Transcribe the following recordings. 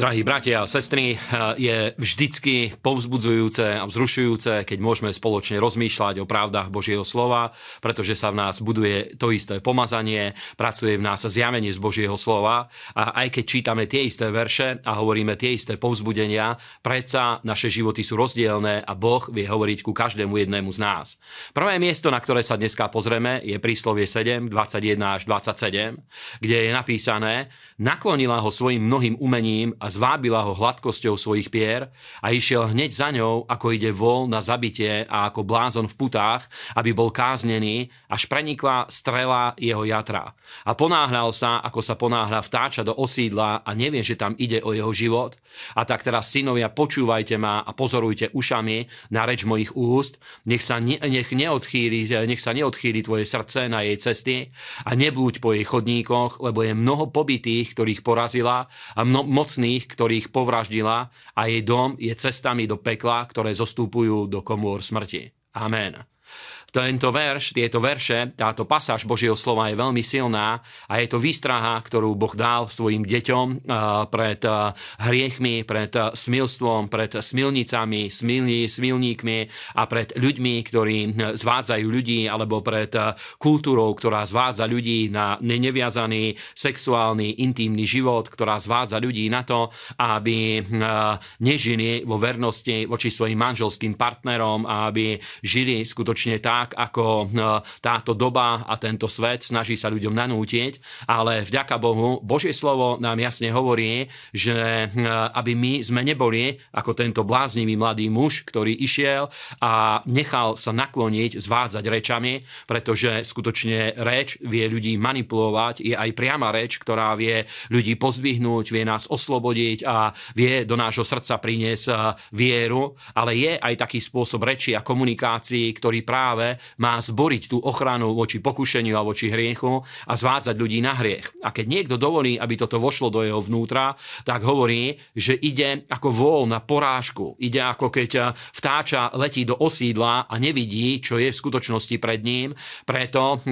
Drahí bratia a sestry, je vždycky povzbudzujúce a vzrušujúce, keď môžeme spoločne rozmýšľať o pravdách Božieho slova, pretože sa v nás buduje to isté pomazanie, pracuje v nás zjavenie z Božieho slova a aj keď čítame tie isté verše a hovoríme tie isté povzbudenia, predsa naše životy sú rozdielne a Boh vie hovoriť ku každému jednému z nás. Prvé miesto, na ktoré sa dneska pozrieme, je príslovie 7, 21 až 27, kde je napísané, naklonila ho svojim mnohým umením a zvábila ho hladkosťou svojich pier a išiel hneď za ňou, ako ide vol na zabitie a ako blázon v putách, aby bol káznený, až prenikla strela jeho jatra. A ponáhľal sa, ako sa ponáhľa vtáča do osídla a nevie, že tam ide o jeho život. A tak teraz, synovia, počúvajte ma a pozorujte ušami na reč mojich úst, nech sa, ne, nech, neodchýli, nech sa neodchýli tvoje srdce na jej cesty a neblúď po jej chodníkoch, lebo je mnoho pobytých, ktorých porazila a mno, mocných iných, ktorých povraždila a jej dom je cestami do pekla, ktoré zostupujú do komôr smrti. Amen. Tento verš, tieto verše, táto pasáž Božieho slova je veľmi silná a je to výstraha, ktorú Boh dal svojim deťom pred hriechmi, pred smilstvom, pred smilnicami, smilní, smilníkmi a pred ľuďmi, ktorí zvádzajú ľudí, alebo pred kultúrou, ktorá zvádza ľudí na neviazaný sexuálny, intímny život, ktorá zvádza ľudí na to, aby nežili vo vernosti voči svojim manželským partnerom a aby žili skutočne tak, tak, ako no, táto doba a tento svet snaží sa ľuďom nanútiť, ale vďaka Bohu, Božie slovo nám jasne hovorí, že no, aby my sme neboli ako tento bláznivý mladý muž, ktorý išiel a nechal sa nakloniť, zvádzať rečami, pretože skutočne reč vie ľudí manipulovať, je aj priama reč, ktorá vie ľudí pozdvihnúť, vie nás oslobodiť a vie do nášho srdca priniesť vieru, ale je aj taký spôsob reči a komunikácií, ktorý práve má zboriť tú ochranu voči pokušeniu a voči hriechu a zvádzať ľudí na hriech. A keď niekto dovolí, aby toto vošlo do jeho vnútra, tak hovorí, že ide ako vol na porážku. Ide ako keď vtáča letí do osídla a nevidí, čo je v skutočnosti pred ním. Preto,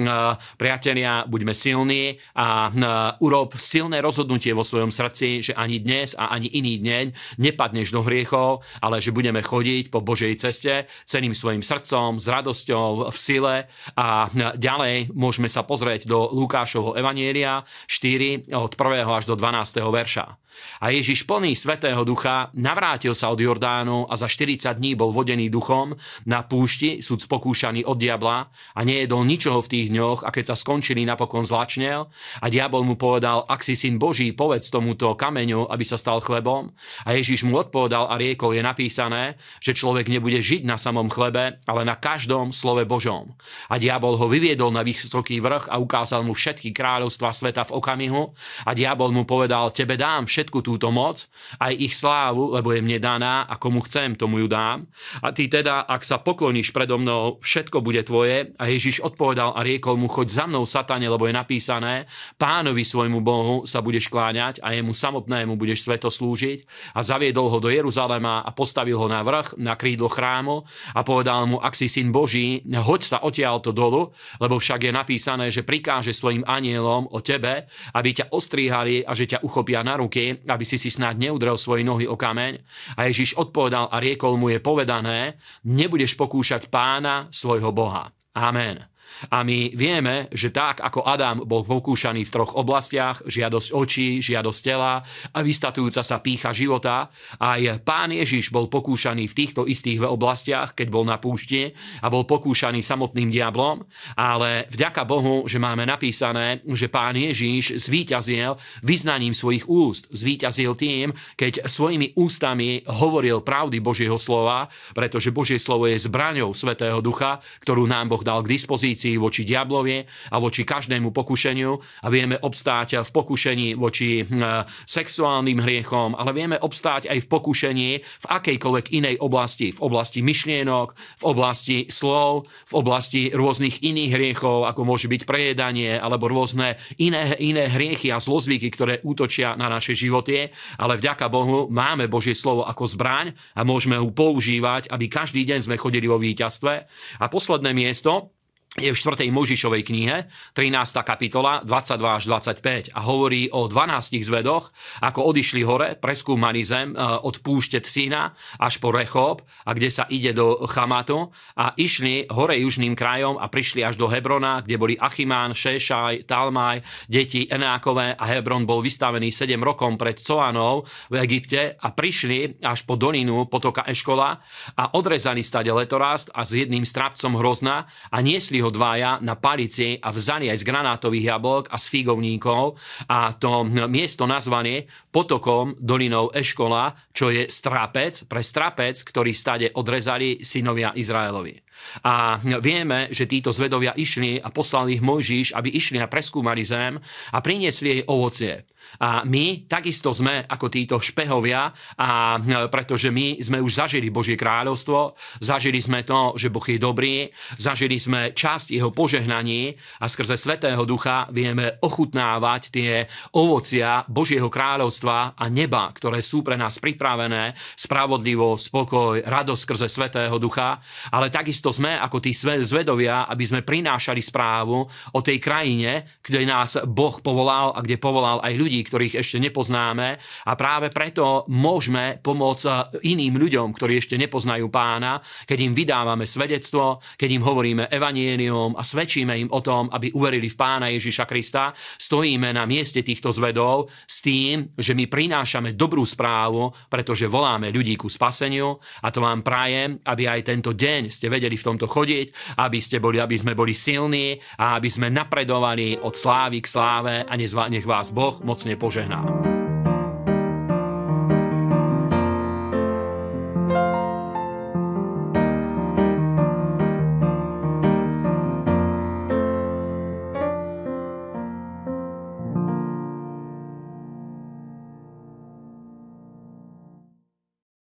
priatelia, buďme silní a urob silné rozhodnutie vo svojom srdci, že ani dnes a ani iný deň nepadneš do hriechov, ale že budeme chodiť po Božej ceste celým svojim srdcom, s radosťou, v sile a ďalej môžeme sa pozrieť do Lukášovho Evanielia 4 od 1. až do 12. verša. A Ježiš plný Svetého Ducha navrátil sa od Jordánu a za 40 dní bol vodený duchom na púšti, súd spokúšaný od diabla a nejedol ničoho v tých dňoch a keď sa skončili, napokon zlačnel a diabol mu povedal, ak si syn Boží, povedz tomuto kameňu, aby sa stal chlebom. A Ježiš mu odpovedal a riekol, je napísané, že človek nebude žiť na samom chlebe, ale na každom slove Božom. A diabol ho vyviedol na vysoký vrch a ukázal mu všetky kráľovstva sveta v okamihu a diabol mu povedal, tebe dám všetku túto moc, aj ich slávu, lebo je mne daná a komu chcem, tomu ju dám. A ty teda, ak sa pokloníš predo mnou, všetko bude tvoje. A Ježiš odpovedal a riekol mu, choď za mnou, satane, lebo je napísané, pánovi svojmu Bohu sa budeš kláňať a jemu samotnému budeš sveto slúžiť. A zaviedol ho do Jeruzalema a postavil ho na vrch, na krídlo chrámu a povedal mu, ak si syn Boží, hoď sa odtiaľ to dolu, lebo však je napísané, že prikáže svojim anielom o tebe, aby ťa ostríhali a že ťa uchopia na ruky aby si si snáď neudrel svoje nohy o kameň. A Ježiš odpovedal a riekol mu je povedané, nebudeš pokúšať pána svojho Boha. Amen. A my vieme, že tak ako Adam bol pokúšaný v troch oblastiach, žiadosť očí, žiadosť tela a vystatujúca sa pícha života, aj pán Ježiš bol pokúšaný v týchto istých oblastiach, keď bol na púšti a bol pokúšaný samotným diablom, ale vďaka Bohu, že máme napísané, že pán Ježiš zvíťazil vyznaním svojich úst. Zvíťazil tým, keď svojimi ústami hovoril pravdy Božieho slova, pretože Božie slovo je zbraňou Svetého Ducha, ktorú nám Boh dal k dispozícii pozícii voči diablovi a voči každému pokušeniu a vieme obstáť v pokušení voči hm, sexuálnym hriechom, ale vieme obstáť aj v pokušení v akejkoľvek inej oblasti. V oblasti myšlienok, v oblasti slov, v oblasti rôznych iných hriechov, ako môže byť prejedanie alebo rôzne iné, iné hriechy a zlozvyky, ktoré útočia na naše životy. Ale vďaka Bohu máme Božie slovo ako zbraň a môžeme ho používať, aby každý deň sme chodili vo víťazstve. A posledné miesto, je v 4. Možišovej knihe, 13. kapitola, 22 až 25 a hovorí o 12 zvedoch, ako odišli hore, preskúmali zem e, od púšte Tsina až po Rechob a kde sa ide do Chamatu a išli hore južným krajom a prišli až do Hebrona, kde boli Achimán, Šešaj, Talmaj, deti Enákové a Hebron bol vystavený 7 rokom pred Coanov v Egypte a prišli až po dolinu potoka Eškola a odrezali stade letorast a s jedným strapcom hrozna a niesli ho dvaja na palici a vzali aj z granátových jablok a z figovníkov a to miesto nazvané potokom dolinou Eškola, čo je strapec, pre strapec, ktorý stade odrezali synovia Izraelovi. A vieme, že títo zvedovia išli a poslali ich Mojžiš, aby išli a preskúmali zem a priniesli jej ovocie. A my takisto sme ako títo špehovia, a pretože my sme už zažili Božie kráľovstvo, zažili sme to, že Boh je dobrý, zažili sme časť jeho požehnaní a skrze Svetého Ducha vieme ochutnávať tie ovocia Božieho kráľovstva a neba, ktoré sú pre nás pripravené, spravodlivosť, spokoj, radosť skrze Svetého Ducha, ale takisto sme ako tí zvedovia, aby sme prinášali správu o tej krajine, kde nás Boh povolal a kde povolal aj ľudí, ktorých ešte nepoznáme. A práve preto môžeme pomôcť iným ľuďom, ktorí ešte nepoznajú pána, keď im vydávame svedectvo, keď im hovoríme evanielium a svedčíme im o tom, aby uverili v pána Ježiša Krista, stojíme na mieste týchto zvedov s tým, že my prinášame dobrú správu, pretože voláme ľudí ku spaseniu. A to vám prajem, aby aj tento deň ste vedeli v tomto chodiť, aby, ste boli, aby sme boli silní a aby sme napredovali od slávy k sláve a nech vás Boh mocne požehná.